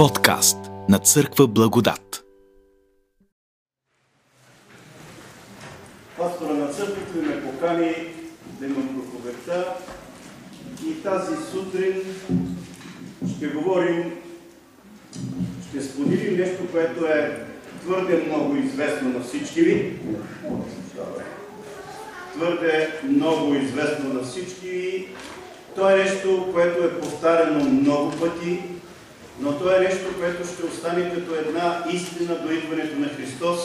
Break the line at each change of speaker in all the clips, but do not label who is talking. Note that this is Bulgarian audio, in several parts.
Подкаст на Църква Благодат.
Пастора на църквата ме покани да имам проповедта и тази сутрин ще говорим, ще споделим нещо, което е твърде много известно на всички ви. Твърде много известно на всички ви. То е нещо, което е повтаряно много пъти, но то е нещо, което ще остане като една истина до идването на Христос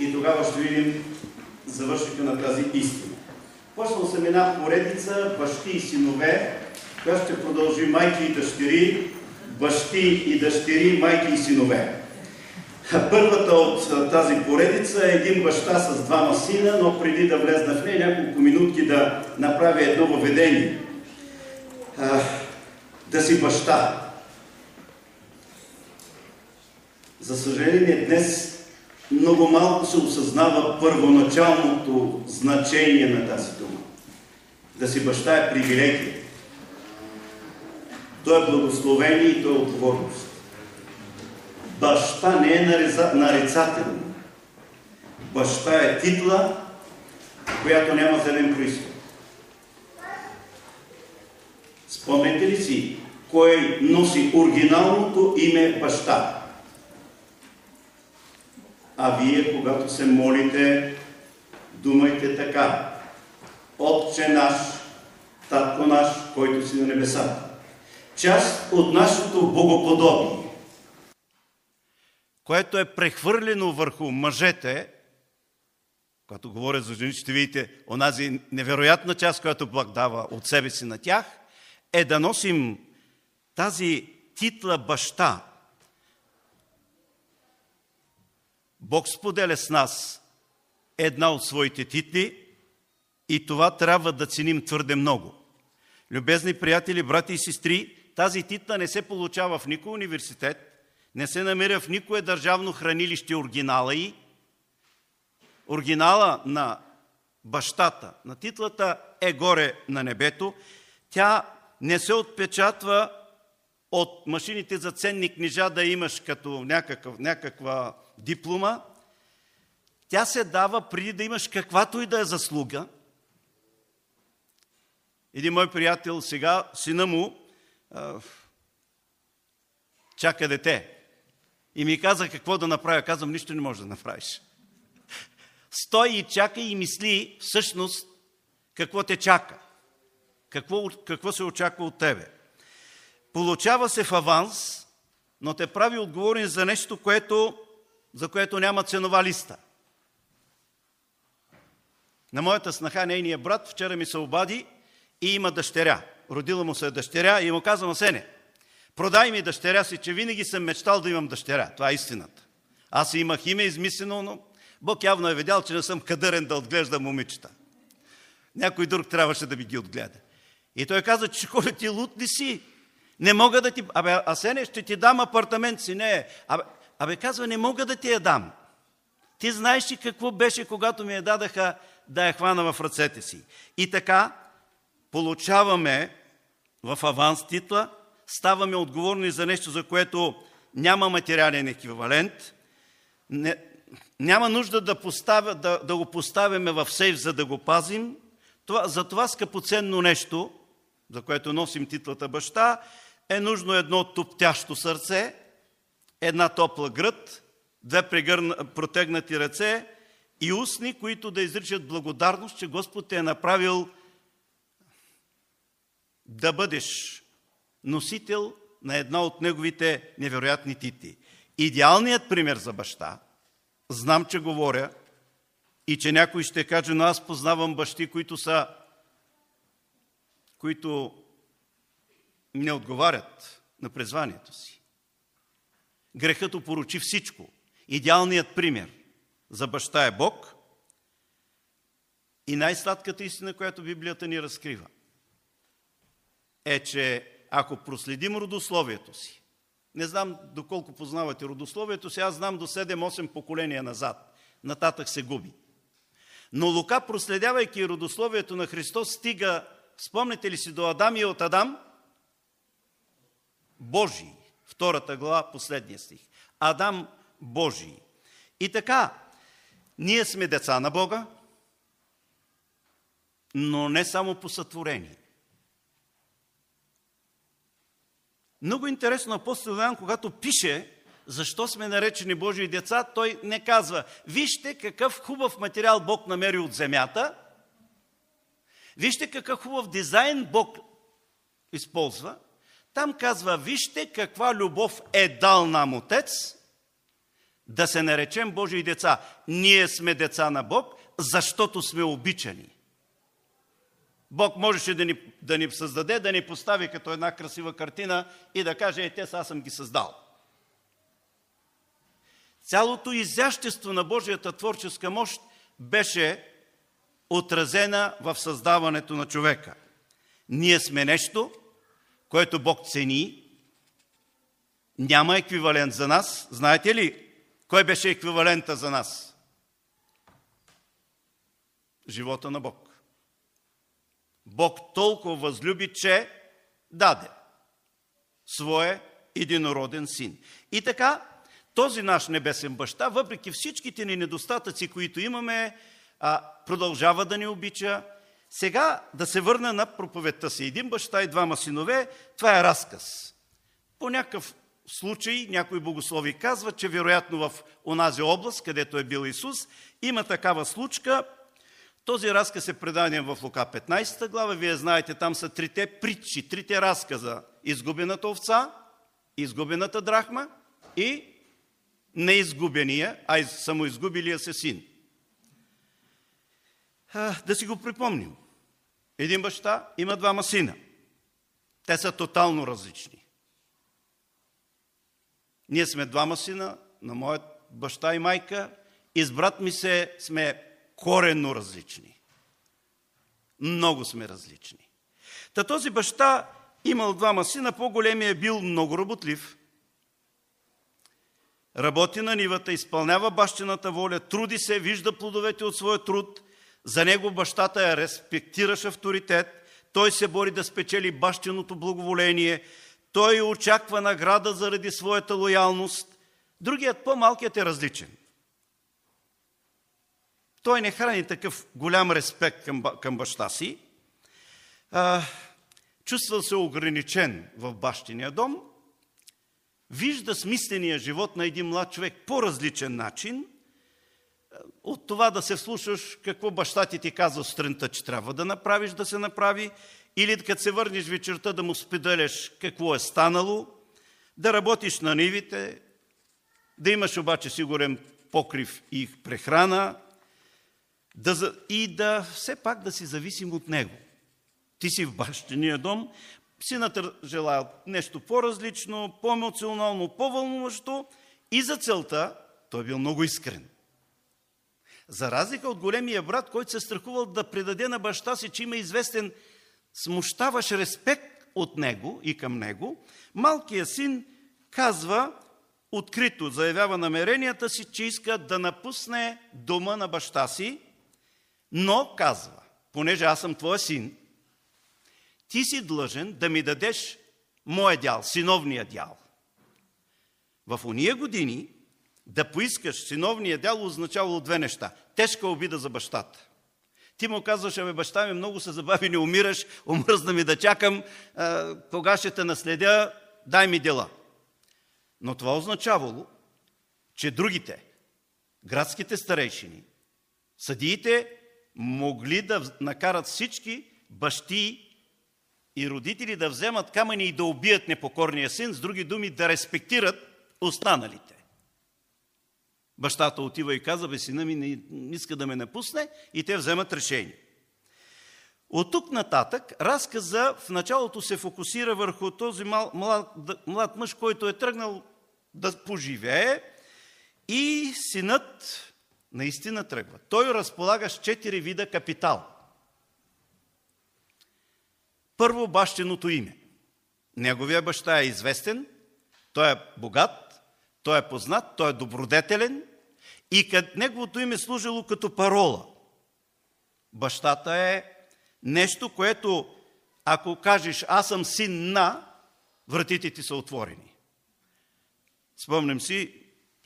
и тогава ще видим завършика на тази истина. Почнал съм една поредица бащи и синове, която ще продължи майки и дъщери, бащи и дъщери, майки и синове. Първата от тази поредица е един баща с двама сина, но преди да влезна в нея няколко минутки да направя едно въведение. Да си баща. За съжаление, днес много малко се осъзнава първоначалното значение на тази дума. Да си баща е привилегия. То е благословение и то е отговорност. Баща не е нарицателно. Баща е титла, която няма зелен происход. Спомнете ли си, кой носи оригиналното име баща? А вие, когато се молите, думайте така. Отче наш, Татко наш, който си на небесата. Част от нашето богоподобие, което е прехвърлено върху мъжете, когато говоря за жени, ще видите онази невероятна част, която Бог дава от себе си на тях, е да носим тази титла баща, Бог споделя с нас една от своите титли и това трябва да ценим твърде много. Любезни приятели, брати и сестри, тази титла не се получава в никой университет, не се намира в никое държавно хранилище оригинала и оригинала на бащата, на титлата е горе на небето. Тя не се отпечатва от машините за ценни книжа да имаш като някакъв, някаква диплома, тя се дава преди да имаш каквато и да е заслуга. Един мой приятел сега, сина му, чака дете. И ми каза какво да направя. Казвам, нищо не можеш да направиш. Стой и чака и мисли всъщност какво те чака. Какво, какво се очаква от тебе. Получава се в аванс, но те прави отговорен за нещо, което за което няма ценова листа. На моята снаха, нейният брат, вчера ми се обади и има дъщеря. Родила му се дъщеря и му казвам, Сене, продай ми дъщеря си, че винаги съм мечтал да имам дъщеря. Това е истината. Аз имах име измислено, но Бог явно е видял, че не съм кадърен да отглеждам момичета. Някой друг трябваше да ми ги отгледа. И той каза, че коля ти лут ли си? Не мога да ти... Абе, Асене, ще ти дам апартамент си. Не. Абе, Абе казва, не мога да ти я дам. Ти знаеш ли какво беше, когато ми я дадаха да я хвана в ръцете си? И така, получаваме в аванс титла, ставаме отговорни за нещо, за което няма материален еквивалент, не, няма нужда да, поставя, да, да го поставяме в сейф, за да го пазим. Това, за това скъпоценно нещо, за което носим титлата баща, е нужно едно топтящо сърце, една топла гръд, две протегнати ръце и устни, които да изричат благодарност, че Господ те е направил да бъдеш носител на една от неговите невероятни тити. Идеалният пример за баща, знам, че говоря и че някой ще каже, но аз познавам бащи, които са, които не отговарят на призванието си. Грехът опоручи всичко. Идеалният пример за баща е Бог и най-сладката истина, която Библията ни разкрива, е, че ако проследим родословието си, не знам доколко познавате родословието си, аз знам до 7-8 поколения назад. Нататък се губи. Но Лука, проследявайки родословието на Христос, стига, спомнете ли си, до Адам и от Адам, Божий Втората глава, последния стих. Адам Божий. И така, ние сме деца на Бога, но не само по сътворение. Много интересно апостол Иоанн, когато пише защо сме наречени Божии деца, той не казва, вижте какъв хубав материал Бог намери от земята, вижте какъв хубав дизайн Бог използва. Там казва, вижте каква любов е дал нам Отец, да се наречем Божии деца. Ние сме деца на Бог, защото сме обичани. Бог можеше да ни, да ни създаде, да ни постави като една красива картина и да каже, е, те аз съм ги създал. Цялото изящество на Божията творческа мощ беше отразена в създаването на човека. Ние сме нещо, което Бог цени, няма еквивалент за нас. Знаете ли, кой беше еквивалента за нас? Живота на Бог. Бог толкова възлюби, че даде своя единороден син. И така, този наш небесен баща, въпреки всичките ни недостатъци, които имаме, продължава да ни обича. Сега да се върна на проповедта си. Един баща и двама синове, това е разказ. По някакъв случай някой богослови казва, че вероятно в онази област, където е бил Исус, има такава случка. Този разказ е предаден в Лука 15 глава. Вие знаете, там са трите притчи, трите разказа. Изгубената овца, изгубената драхма и неизгубения, а самоизгубилия се син. Да си го припомним. Един баща има двама сина. Те са тотално различни. Ние сме двама сина на моят баща и майка и с брат ми се сме коренно различни. Много сме различни. Та този баща имал двама сина, по-големия е бил много работлив. Работи на нивата, изпълнява бащината воля, труди се, вижда плодовете от своя труд. За него бащата е респектираш авторитет, той се бори да спечели бащиното благоволение – той очаква награда заради своята лоялност. Другият по-малкият е различен. Той не храни такъв голям респект към, към баща си. А, чувствал се ограничен в бащиния дом. Вижда смисления живот на един млад човек по различен начин от това да се вслушаш какво баща ти ти казва сутринта, че трябва да направиш, да се направи, или като се върнеш вечерта да му споделяш какво е станало, да работиш на нивите, да имаш обаче сигурен покрив и прехрана, да, и да все пак да си зависим от него. Ти си в бащиния дом, сината желая нещо по-различно, по-емоционално, по-вълнуващо и за целта той бил много искрен. За разлика от големия брат, който се страхувал да предаде на баща си, че има известен смущаваш респект от него и към него, малкият син казва, открито заявява намеренията си, че иска да напусне дома на баща си, но казва, понеже аз съм твоя син, ти си длъжен да ми дадеш моя дял, синовния дял. В уния години да поискаш синовния дял означавало две неща. Тежка обида за бащата. Ти му казваш, абе баща ми много се забави, не умираш, омръзна ми да чакам, кога ще те наследя, дай ми дела. Но това означавало, че другите, градските старейшини, съдиите могли да накарат всички бащи и родители да вземат камъни и да убият непокорния син, с други думи да респектират останалите. Бащата отива и каза, бе, сина ми не иска да ме напусне и те вземат решение. От тук нататък разказа в началото се фокусира върху този мал, млад, млад мъж, който е тръгнал да поживее и синът наистина тръгва. Той разполага с четири вида капитал. Първо бащиното име. Неговия баща е известен, той е богат, той е познат, той е добродетелен и къд неговото име служило като парола. Бащата е нещо, което ако кажеш аз съм син на, вратите ти са отворени. Спомням си,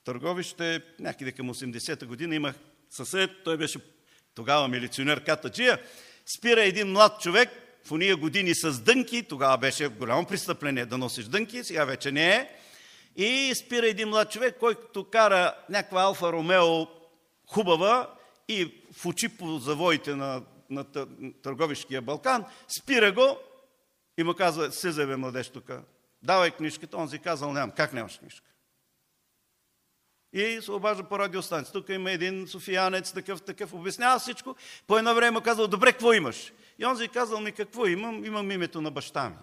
в Търговище, някъде към 80-та година, имах съсед, той беше тогава милиционер Катаджия, спира един млад човек в уния години с дънки, тогава беше голямо престъпление да носиш дънки, сега вече не е, и спира един млад човек, който кара някаква Алфа Ромео хубава и в очи по завоите на, на Търговишкия Балкан, спира го и му казва, се заве младеж тук, давай книжката, он си казал, нямам, как нямаш книжка? И се обажда по радиостанция. Тук има един софиянец, такъв, такъв, обяснява всичко. По едно време му казал, добре, какво имаш? И он си казал ми, какво имам? Имам името на баща ми.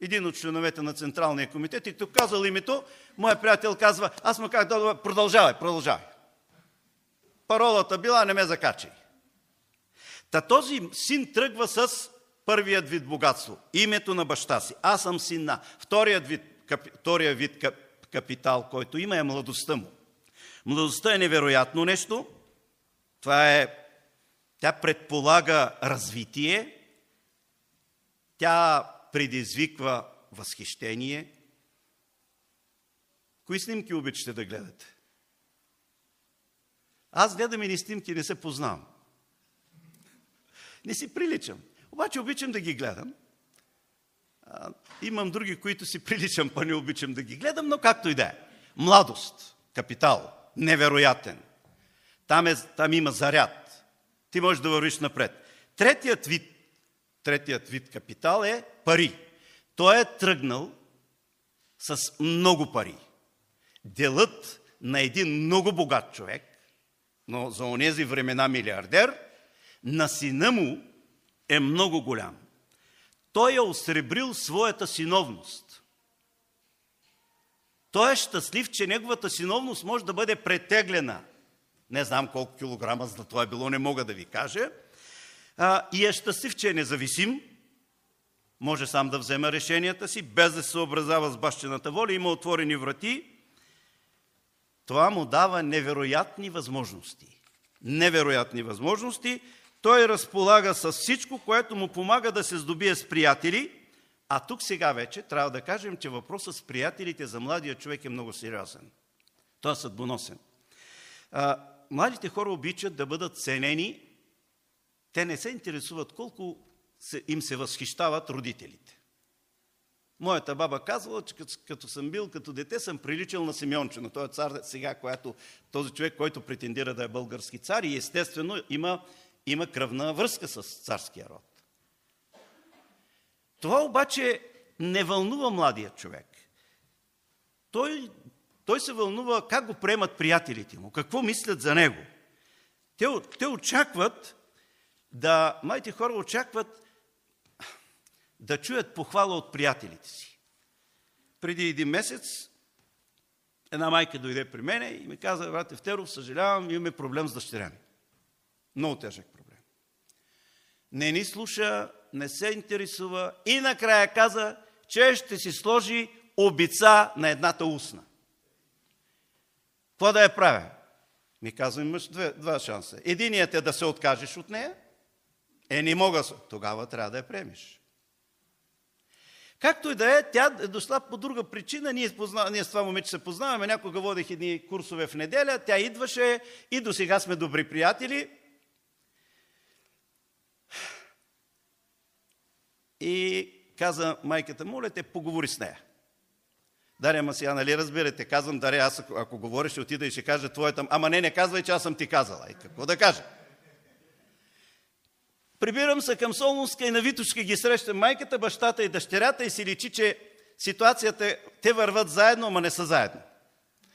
Един от членовете на Централния комитет и тук казал името, моя приятел казва, аз му казах, да, продължавай, продължавай. Паролата била, не ме закачай. Та този син тръгва с първият вид богатство, името на баща си. Аз съм син на. Вторият вид, капи, втория вид капитал, който има, е младостта му. Младостта е невероятно нещо. Това е, тя предполага развитие, тя предизвиква възхищение. Кои снимки обичате да гледате? Аз гледам и ни снимки, не се познавам. Не си приличам. Обаче обичам да ги гледам. А, имам други, които си приличам, па не обичам да ги гледам, но както и да е. Младост, капитал, невероятен. Там, е, там има заряд. Ти можеш да вървиш напред. Третият вид, третият вид капитал е пари. Той е тръгнал с много пари. Делът на един много богат човек, но за онези времена милиардер, на сина му е много голям. Той е осребрил своята синовност. Той е щастлив, че неговата синовност може да бъде претеглена. Не знам колко килограма за това е било, не мога да ви кажа. А, и е щастлив, че е независим, може сам да вземе решенията си, без да се съобразява с бащината воля, има отворени врати. Това му дава невероятни възможности. Невероятни възможности. Той разполага с всичко, което му помага да се здобие с приятели. А тук сега вече трябва да кажем, че въпросът с приятелите за младия човек е много сериозен. Той е съдбоносен. Младите хора обичат да бъдат ценени. Те не се интересуват колко им се възхищават родителите. Моята баба казвала, че като съм бил като дете, съм приличал на Симеонче, на този цар сега, която, този човек, който претендира да е български цар и естествено има, има кръвна връзка с царския род. Това обаче не вълнува младия човек. Той, той се вълнува как го приемат приятелите му, какво мислят за него. Те, те очакват да, моите хора очакват да чуят похвала от приятелите си. Преди един месец една майка дойде при мене и ми каза, брат Евтеров, съжалявам, имаме проблем с дъщеря ми. Много тежък проблем. Не ни слуша, не се интересува и накрая каза, че ще си сложи обица на едната устна. Какво да я правя? Ми казва, имаш два шанса. Единият е да се откажеш от нея. Е, не мога. Тогава трябва да я приемеш. Както и да е, тя е дошла по друга причина. Ние, позна... Ние с това момиче се познаваме. Някога водех едни курсове в неделя. Тя идваше и до сега сме добри приятели. И каза майката, моля те, поговори с нея. Даря, ама сега, нали разбирате, казвам, Даря, аз ако, ако говориш, ще отида и ще кажа твоята... Ама не, не казвай, че аз съм ти казала. И какво да кажа? Прибирам се към Солунска и на Витушка ги срещам майката, бащата и дъщерята и си личи, че ситуацията, те върват заедно, ама не са заедно.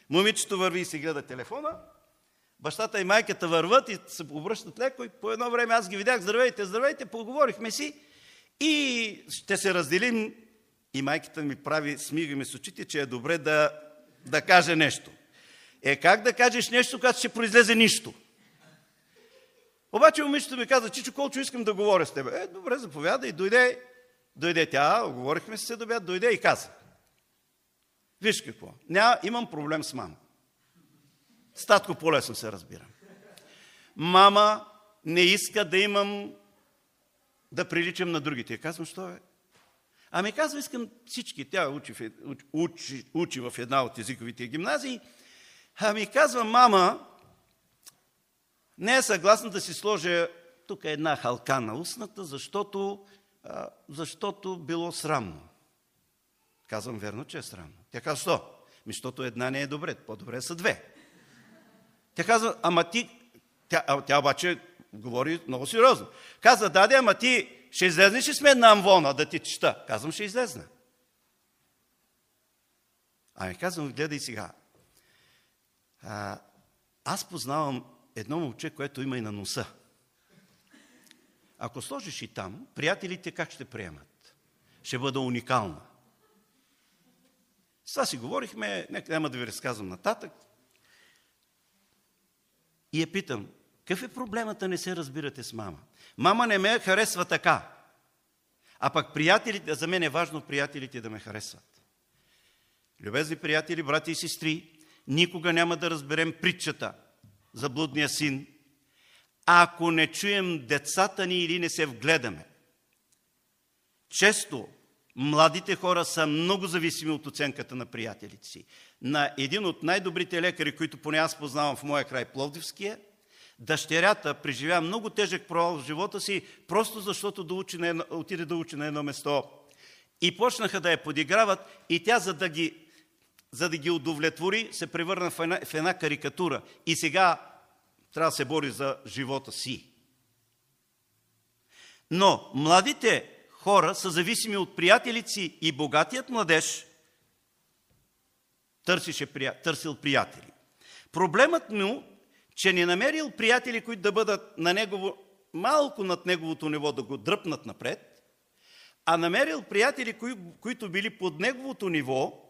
Момичето върви и си гледа телефона, бащата и майката върват и се обръщат леко и по едно време аз ги видях, здравейте, здравейте, поговорихме си и ще се разделим и майката ми прави, смига ми с очите, че е добре да, да каже нещо. Е как да кажеш нещо, когато ще произлезе нищо? Обаче момичето ми каза, Чичо Колчо, искам да говоря с теб. Е, добре, заповядай. Дойде, дойде тя, говорихме се до дойде и каза. Виж какво, Ня, имам проблем с мама. Статко по-лесно се разбира. Мама не иска да имам, да приличам на другите. Казвам, що е? Ами казва, искам всички. Тя учи в, учи, учи в една от езиковите гимназии. Ами казва, мама, не е съгласна да си сложа тук една халка на устната, защото, защото било срамно. Казвам верно, че е срамно. Тя казва, що? Ми, защото една не е добре, по-добре са две. Тя казва, ама ти... Тя, а, тя обаче говори много сериозно. Казва, даде, ама ти ще излезнеш ли с мен на амвона да ти чета? Казвам, ще излезна. Ами казвам, гледай сега. А, аз познавам едно момче, което има и на носа. Ако сложиш и там, приятелите как ще приемат? Ще бъда уникална. С това си говорихме, нека няма да ви разказвам нататък. И я питам, какъв е проблемът да не се разбирате с мама? Мама не ме харесва така. А пък приятелите, за мен е важно приятелите да ме харесват. Любезни приятели, брати и сестри, никога няма да разберем притчата за блудния син, ако не чуем децата ни или не се вгледаме. Често младите хора са много зависими от оценката на приятелите си. На един от най-добрите лекари, които поне аз познавам в моя край Пловдивския, дъщерята преживя много тежък провал в живота си, просто защото да учи на едно, отиде да учи на едно место. И почнаха да я подиграват и тя, за да ги, за да ги удовлетвори, се превърна в една, в една карикатура. И сега трябва да се бори за живота си. Но младите хора са зависими от приятелите си и богатият младеж търсише, търсил приятели. Проблемът му, че не намерил приятели, които да бъдат на негово, малко над неговото ниво, да го дръпнат напред, а намерил приятели, кои, които били под неговото ниво,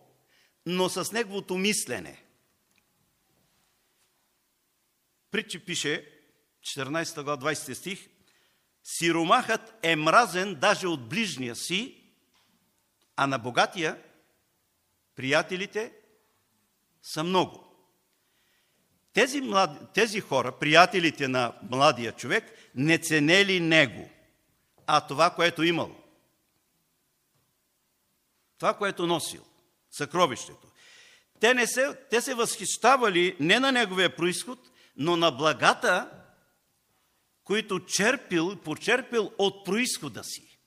но с неговото мислене. Притчи пише, 14 глава, 20 стих, Сиромахът е мразен даже от ближния си, а на богатия приятелите са много. Тези, млади, тези хора, приятелите на младия човек, не ценели него, а това, което имал. Това, което носил. Съкровището. Те, не се, те се възхищавали не на неговия происход, но на благата, които черпил, почерпил от происхода си.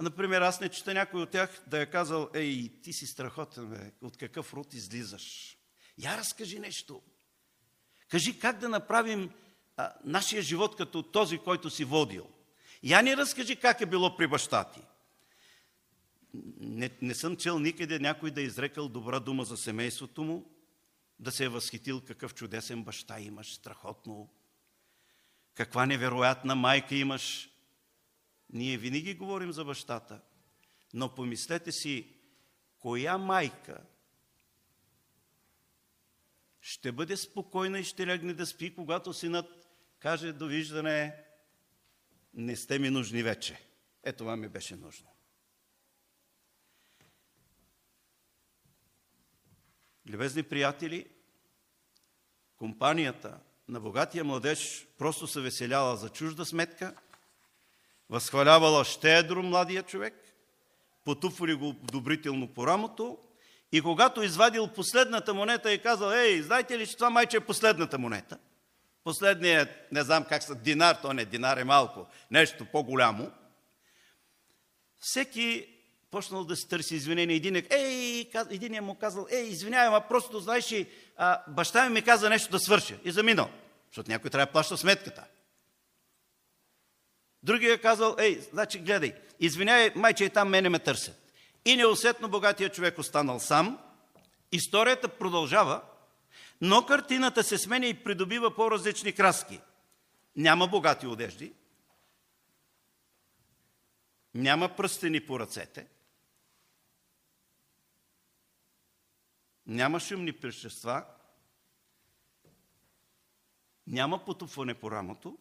Например, аз не чета някой от тях да е казал, ей, ти си страхотен, бе, от какъв род излизаш. Я разкажи нещо. Кажи как да направим а, нашия живот като този, който си водил. Я ни разкажи как е било при баща ти. Не, не съм чел никъде някой да е изрекал добра дума за семейството му, да се е възхитил какъв чудесен баща имаш, страхотно. Каква невероятна майка имаш. Ние винаги говорим за бащата, но помислете си, коя майка ще бъде спокойна и ще легне да спи, когато синът каже довиждане, не сте ми нужни вече. Ето това ми беше нужно. Любезни приятели, компанията на богатия младеж просто се веселяла за чужда сметка, възхвалявала щедро младия човек, потупвали го добрително по рамото и когато извадил последната монета и казал, ей, знаете ли, че това майче е последната монета? Последният, не знам как са, динар, то не динар е малко, нещо по-голямо. Всеки почнал да се търси извинение. Един, ей, един е му казал, ей, извинявай, ама просто, знаеш ли, баща ми ми каза нещо да свърша и заминал, защото някой трябва да плаща сметката. Другия е казал, ей, значи гледай, извинявай, майче и там мене ме търсят. И неусетно богатия човек останал сам. Историята продължава, но картината се сменя и придобива по-различни краски. Няма богати одежди, няма пръстени по ръцете – няма шумни прещества, няма потупване по рамото,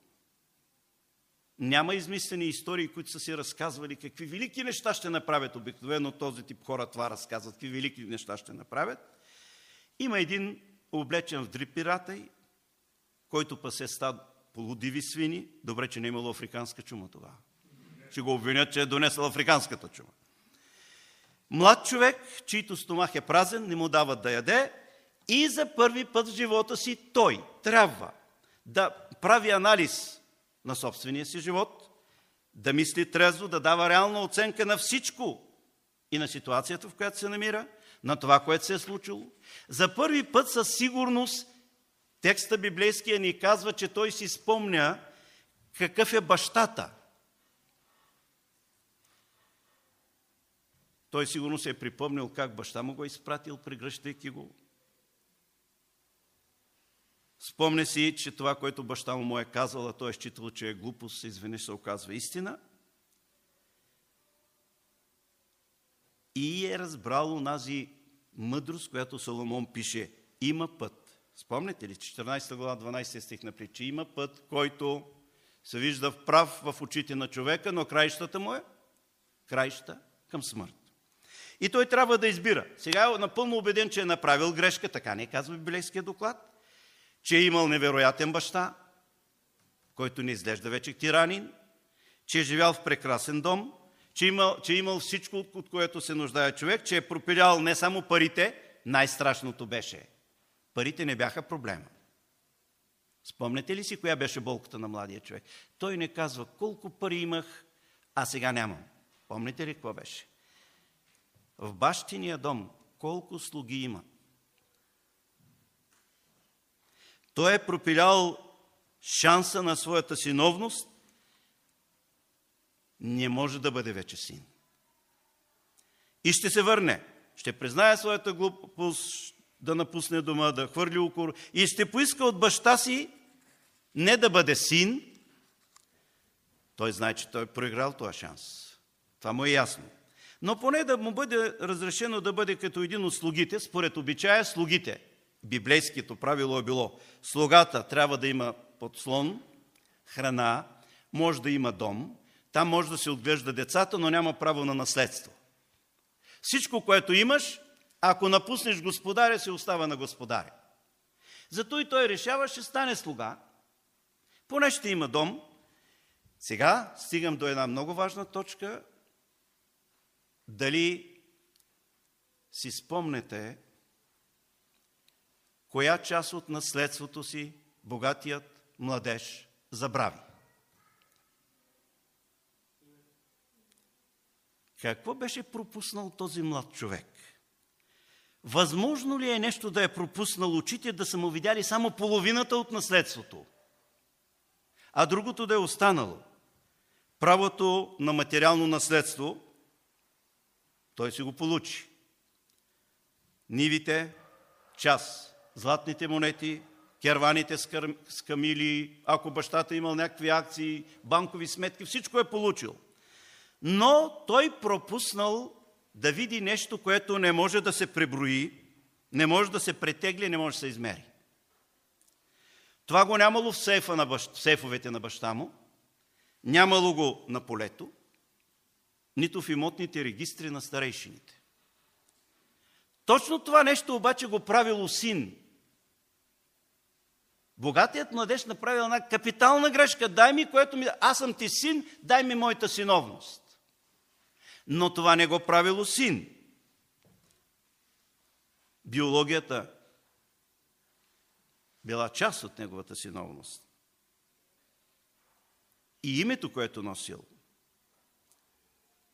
няма измислени истории, които са си разказвали какви велики неща ще направят. Обикновено този тип хора това разказват, какви велики неща ще направят. Има един облечен в дрипиратай, който пасе стад полудиви свини. Добре, че не е имало африканска чума тогава. ще го обвинят, че е донесъл африканската чума. Млад човек, чийто стомах е празен, не му дават да яде и за първи път в живота си той трябва да прави анализ на собствения си живот, да мисли трезво, да дава реална оценка на всичко и на ситуацията, в която се намира, на това, което се е случило. За първи път със сигурност текста библейския ни казва, че той си спомня какъв е бащата. Той сигурно се е припомнил как баща му го е изпратил, прегръщайки го. Спомня си, че това, което баща му е казал, а той е считал, че е глупост, изведнъж се оказва истина. И е разбрал онази мъдрост, която Соломон пише. Има път. Спомняте ли, 14 глава, 12 стих напри, че има път, който се вижда вправ в очите на човека, но краищата му е краища към смърт. И той трябва да избира. Сега е напълно убеден, че е направил грешка, така не казва библейския доклад, че е имал невероятен баща, който не изглежда вече тиранин, че е живял в прекрасен дом, че, имал, че е имал всичко, от което се нуждае човек, че е пропилял не само парите, най-страшното беше. Парите не бяха проблема. Спомняте ли си коя беше болката на младия човек? Той не казва колко пари имах, а сега нямам. Помните ли какво беше? В бащиния дом колко слуги има? Той е пропилял шанса на своята синовност, не може да бъде вече син. И ще се върне. Ще признае своята глупост, да напусне дома, да хвърли укор и ще поиска от баща си не да бъде син. Той знае, че той е проиграл този шанс. Това му е ясно. Но поне да му бъде разрешено да бъде като един от слугите, според обичая слугите. Библейското правило е било. Слугата трябва да има подслон, храна, може да има дом, там може да се отглежда децата, но няма право на наследство. Всичко, което имаш, ако напуснеш господаря, се остава на господаря. Зато и той решава, ще стане слуга, поне ще има дом. Сега стигам до една много важна точка. Дали си спомнете коя част от наследството си богатият младеж забрави? Какво беше пропуснал този млад човек? Възможно ли е нещо да е пропуснал очите, да са му видяли само половината от наследството, а другото да е останало? Правото на материално наследство, той си го получи. Нивите, час, златните монети, керваните с камили, ако бащата имал някакви акции, банкови сметки, всичко е получил – но той пропуснал да види нещо, което не може да се преброи, не може да се претегли, не може да се измери. Това го нямало в, сейфа на бащ... в сейфовете на баща му, нямало го на полето, нито в имотните регистри на старейшините. Точно това нещо обаче го правило син. Богатият младеж направил една капитална грешка. Дай ми, което ми... Аз съм ти син, дай ми моята синовност но това не го правило син. Биологията била част от неговата синовност. И името, което носил,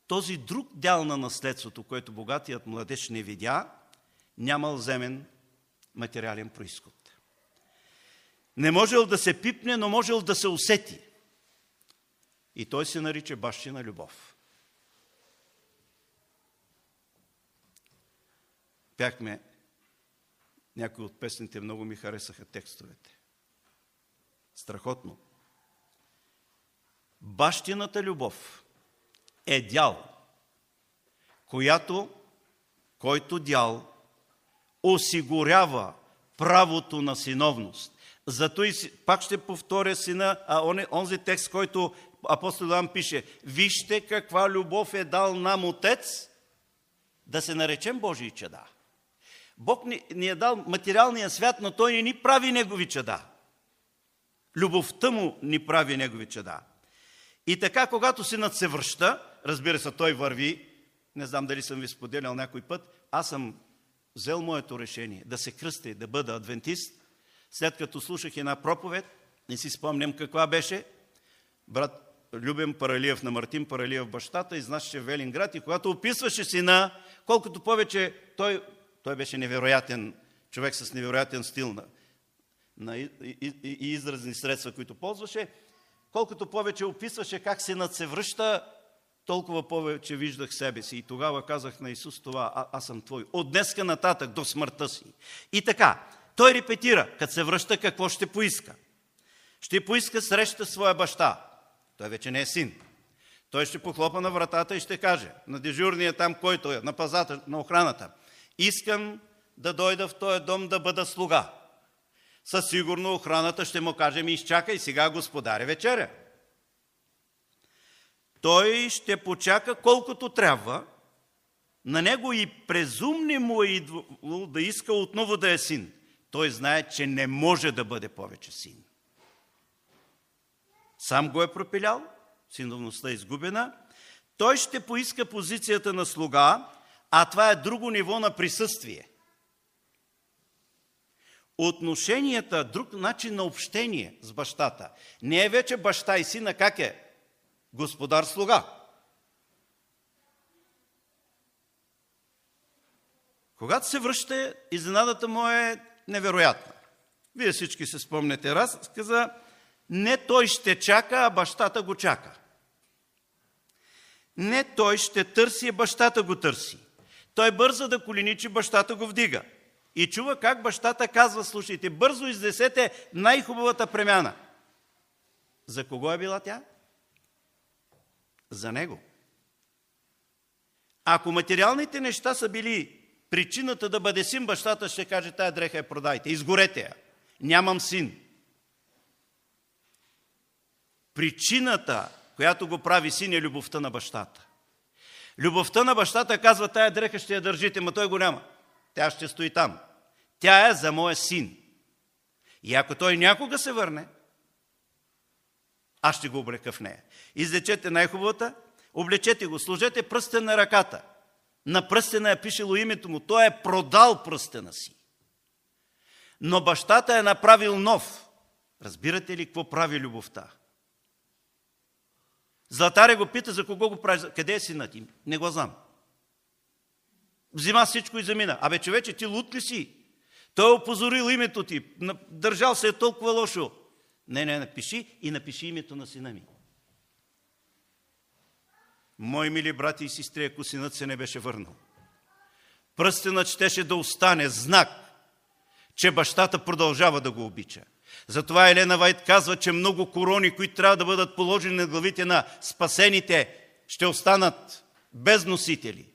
този друг дял на наследството, което богатият младеж не видя, нямал земен материален происход. Не можел да се пипне, но можел да се усети. И той се нарича бащина любов. Пяхме някои от песните, много ми харесаха текстовете. Страхотно. Бащината любов е дял, която, който дял осигурява правото на синовност. Зато и пак ще повторя сина, а он, онзи текст, който апостол Иоанн пише, вижте каква любов е дал нам Отец, да се наречем Божии чеда. Бог ни, ни е дал материалния свят, но Той не ни прави Негови чада. Любовта Му ни прави Негови чада. И така, когато синът се връща, разбира се, той върви, не знам дали съм ви споделял някой път, аз съм взел моето решение да се кръстя и да бъда адвентист, след като слушах една проповед, не си спомням каква беше, брат Любен Паралиев на Мартин Паралиев бащата, изнасяше Велинград и когато описваше сина, колкото повече той, той беше невероятен човек с невероятен стил на, на и, и, и изразни средства, които ползваше, колкото повече описваше как синът се връща, толкова повече виждах себе си. И тогава казах на Исус това, а, аз съм Твой. От днеска нататък до смъртта си. И така, той репетира, като се връща, какво ще поиска. Ще поиска среща своя баща. Той вече не е син. Той ще похлопа на вратата и ще каже на дежурния там, който е, на пазата, на охраната. Искам да дойда в този дом да бъда слуга. Със сигурно охраната ще му каже, ми изчакай сега господаря вечеря. Той ще почака колкото трябва. На него и презумни му е идвало да иска отново да е син. Той знае, че не може да бъде повече син. Сам го е пропилял, синовността е изгубена. Той ще поиска позицията на слуга, а това е друго ниво на присъствие. Отношенията, друг начин на общение с бащата. Не е вече баща и сина, как е? Господар-слуга. Когато се връща, изненадата му е невероятна. Вие всички се спомнете раз, каза, не той ще чака, а бащата го чака. Не той ще търси, а бащата го търси. Той бърза да коленичи, бащата го вдига. И чува как бащата казва, слушайте, бързо изнесете най-хубавата премяна. За кого е била тя? За него. Ако материалните неща са били причината да бъде син, бащата ще каже, тая дреха я продайте, изгорете я. Нямам син. Причината, която го прави син е любовта на бащата. Любовта на бащата казва, тая дреха ще я държите, но той го няма. Тя ще стои там. Тя е за моя син. И ако той някога се върне, аз ще го облека в нея. Излечете най-хубавата, облечете го, сложете пръстен на ръката. На пръстена е пишело името му. Той е продал пръстена си. Но бащата е направил нов. Разбирате ли какво прави любовта? Златаря го пита за кого го прави. Къде е синът им? Не го знам. Взима всичко и замина. Абе, човече, ти лут ли си? Той е опозорил името ти. Държал се е толкова лошо. Не, не, напиши и напиши името на сина ми. Мои мили брати и сестри, ако синът се не беше върнал, пръстенът щеше да остане знак, че бащата продължава да го обича. Затова Елена Вайт казва, че много корони, които трябва да бъдат положени на главите на спасените, ще останат без носители.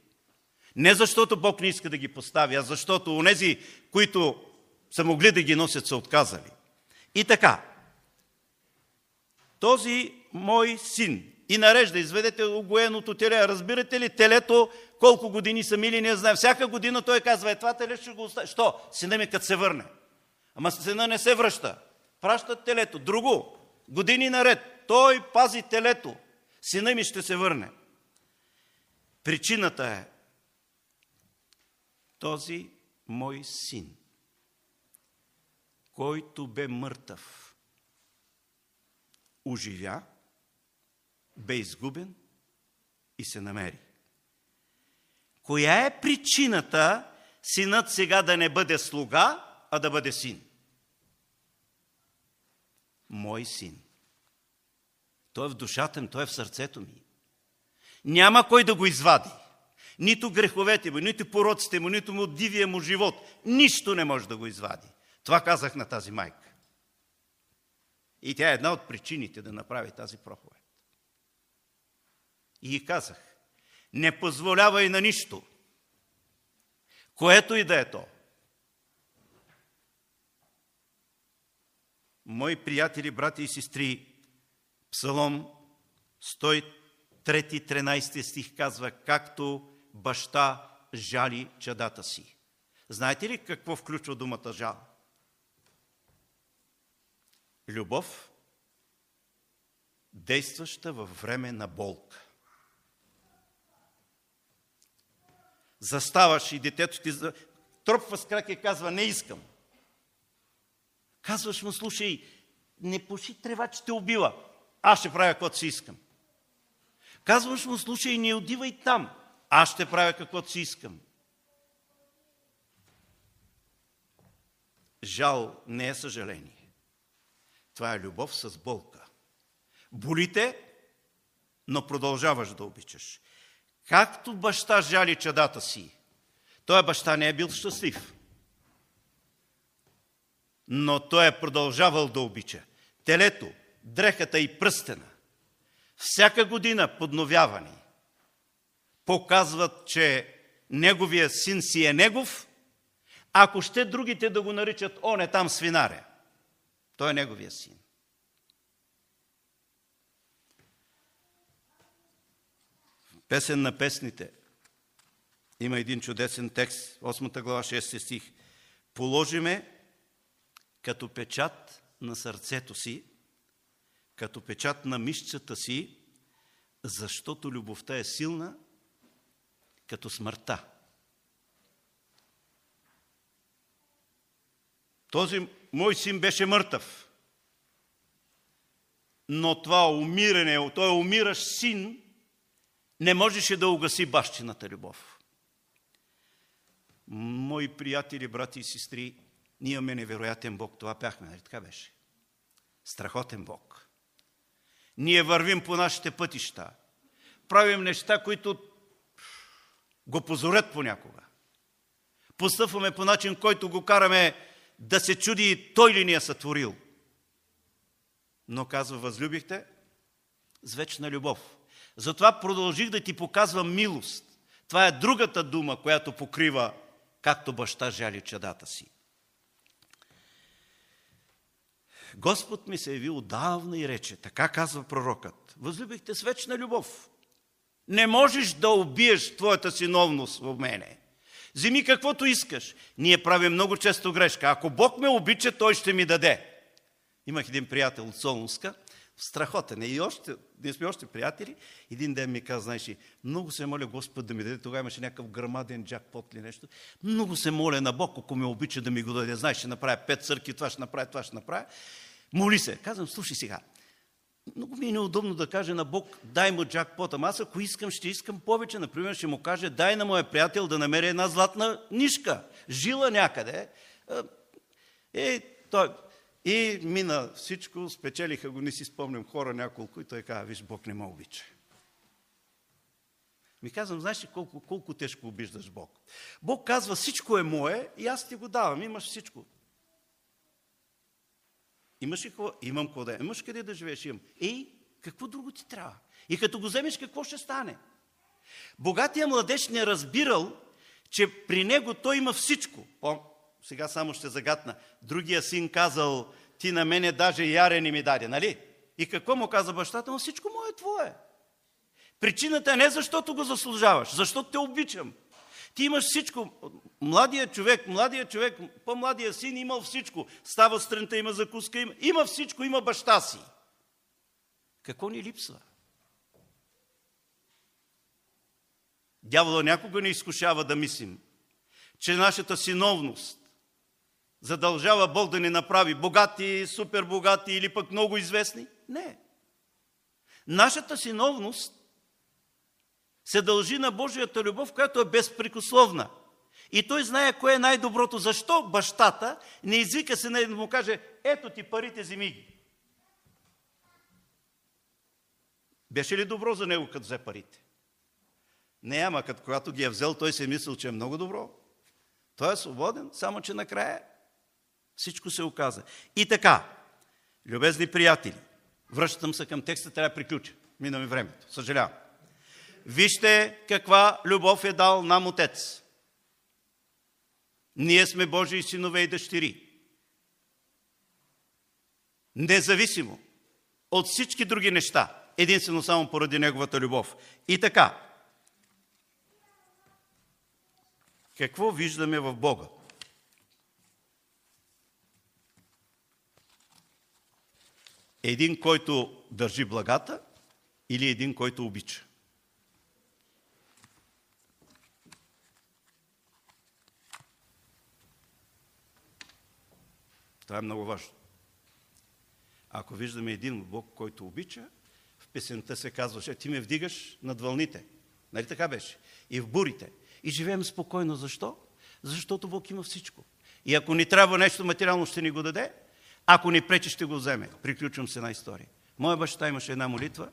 Не защото Бог не иска да ги постави, а защото онези, които са могли да ги носят, са отказали. И така, този мой син и нарежда, изведете огоеното теле. Разбирате ли, телето колко години са мили, не знае. Всяка година той казва, е това теле ще го остави. Що? Сина ми като се върне. Ама сина не се връща. Пращат телето. Друго. Години наред. Той пази телето. Сина ми ще се върне. Причината е този мой син, който бе мъртъв, оживя, бе изгубен и се намери. Коя е причината синът сега да не бъде слуга, а да бъде син? Мой син. Той е в душата ми, той е в сърцето ми. Няма кой да го извади. Нито греховете му, нито пороците му, нито му дивия му живот. Нищо не може да го извади. Това казах на тази майка. И тя е една от причините да направи тази проповед. И казах, не позволявай на нищо, което и да е то. Мои приятели, брати и сестри, Псалом 103-13 стих казва, както баща жали чадата си. Знаете ли какво включва думата жал? Любов, действаща във време на болка. Заставаш и детето ти тропва с крак и казва, не искам. Казваш му, слушай, не пуши трева, че те убива. Аз ще правя каквото си искам. Казваш му, слушай, не отивай там. Аз ще правя каквото си искам. Жал не е съжаление. Това е любов с болка. Болите, но продължаваш да обичаш. Както баща жали чадата си, той баща не е бил щастлив. Но той е продължавал да обича. Телето, дрехата и пръстена, всяка година подновявани, показват, че неговия син си е негов, ако ще другите да го наричат, он е там свинаря. Той е неговия син. Песен на песните. Има един чудесен текст, 8 глава, 6 стих. Положиме като печат на сърцето си, като печат на мишцата си, защото любовта е силна, като смъртта. Този мой син беше мъртъв. Но това умиране, той умиращ син, не можеше да угаси бащината любов. Мои приятели, брати и сестри, ние имаме невероятен Бог. Това пяхме, нали така беше? Страхотен Бог. Ние вървим по нашите пътища. Правим неща, които го позорят понякога. Постъпваме по начин, който го караме да се чуди той ли ни е сътворил. Но казва, възлюбихте с вечна любов. Затова продължих да ти показвам милост. Това е другата дума, която покрива както баща жали чадата си. Господ ми се яви отдавна и рече, така казва пророкът, възлюбихте с вечна любов. Не можеш да убиеш твоята синовност в мене. Вземи каквото искаш. Ние правим много често грешка. Ако Бог ме обича, Той ще ми даде. Имах един приятел от Солунска, страхотен. Е. И още, ние сме още приятели. Един ден ми каза, знаеш, много се моля Господ да ми даде. Тогава имаше някакъв грамаден джакпот или нещо. Много се моля на Бог, ако ме обича да ми го даде. Знаеш, ще направя пет църкви, това ще направя, това ще направя. Моли се. Казвам, слушай сега, много ми е неудобно да каже на Бог, дай му джакпот. Ама аз ако искам, ще искам повече. Например, ще му каже, дай на моя приятел да намери една златна нишка, жила някъде. Е, той, и мина всичко, спечелиха го, не си спомням хора няколко и той каза, виж, Бог не ме обича. Ми казвам, знаеш ли колко, колко тежко обиждаш Бог? Бог казва, всичко е мое и аз ти го давам, имаш всичко. Имаш ли какво? Имам какво да Имаш къде да живееш? Имам. Ей, какво друго ти трябва? И като го вземеш, какво ще стане? Богатия младеж не разбирал, че при него той има всичко. О, сега само ще загатна. Другия син казал, ти на мене даже яре не ми даде, нали? И какво му каза бащата му? Всичко му е твое. Причината е не защото го заслужаваш, защото те обичам. Ти имаш всичко. Младия човек, младия човек, по-младия син имал всичко. Става страната, има закуска, има, има всичко, има баща си. Какво ни липсва? Дявола някога не изкушава да мислим, че нашата синовност задължава Бог да ни направи богати, супер богати или пък много известни. Не. Нашата синовност се дължи на Божията любов, която е безпрекословна. И той знае кое е най-доброто. Защо бащата не извика се да му каже, ето ти парите, вземи ги. Беше ли добро за него, като взе парите? Не, ама като когато ги е взел, той се е мислил, че е много добро. Той е свободен, само че накрая всичко се оказа. И така, любезни приятели, връщам се към текста, трябва да приключа. Мина ми времето, съжалявам. Вижте каква любов е дал нам Отец. Ние сме Божии синове и дъщери. Независимо от всички други неща, единствено само поради Неговата любов. И така, какво виждаме в Бога? Един, който държи благата или един, който обича. Това е много важно. Ако виждаме един Бог, който обича, в песента се казваше, ти ме вдигаш над вълните. Нали така беше? И в бурите. И живеем спокойно. Защо? Защото Бог има всичко. И ако ни трябва нещо материално, ще ни го даде. Ако ни пречи, ще го вземе. Приключвам с една история. Моя баща имаше една молитва,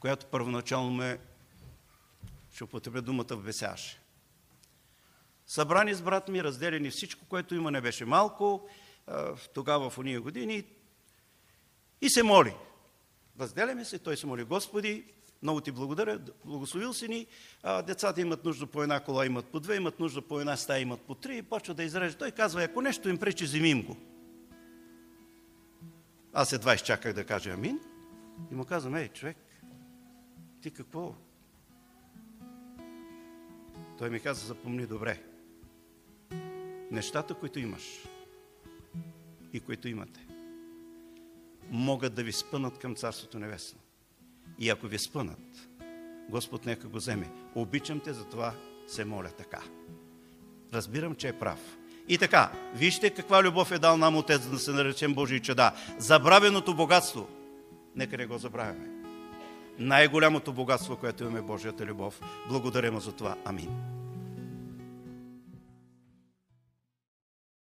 която първоначално ме, ще употребя думата, вбесяваше. Събрани с брат ми, разделени всичко, което има, не беше малко, тогава в уния години, и се моли. Разделяме се, той се моли, Господи, много ти благодаря, благословил си ни. А, децата имат нужда по една кола, имат по две, имат нужда по една стая, имат по три. И почва да изрежда. Той казва, ако нещо им пречи, вземим го. Аз едва изчаках да кажа амин. И му казвам, ей, човек, ти какво? Той ми каза, запомни добре. Нещата, които имаш и които имате, могат да ви спънат към Царството Небесно. И ако ви спънат, Господ нека го вземе. Обичам те, затова се моля така. Разбирам, че е прав. И така, вижте каква любов е дал нам Отец, да се наречем Божии чеда. Забравеното богатство, нека не го забравяме. Най-голямото богатство, което имаме Божията любов. Благодарим за това. Амин.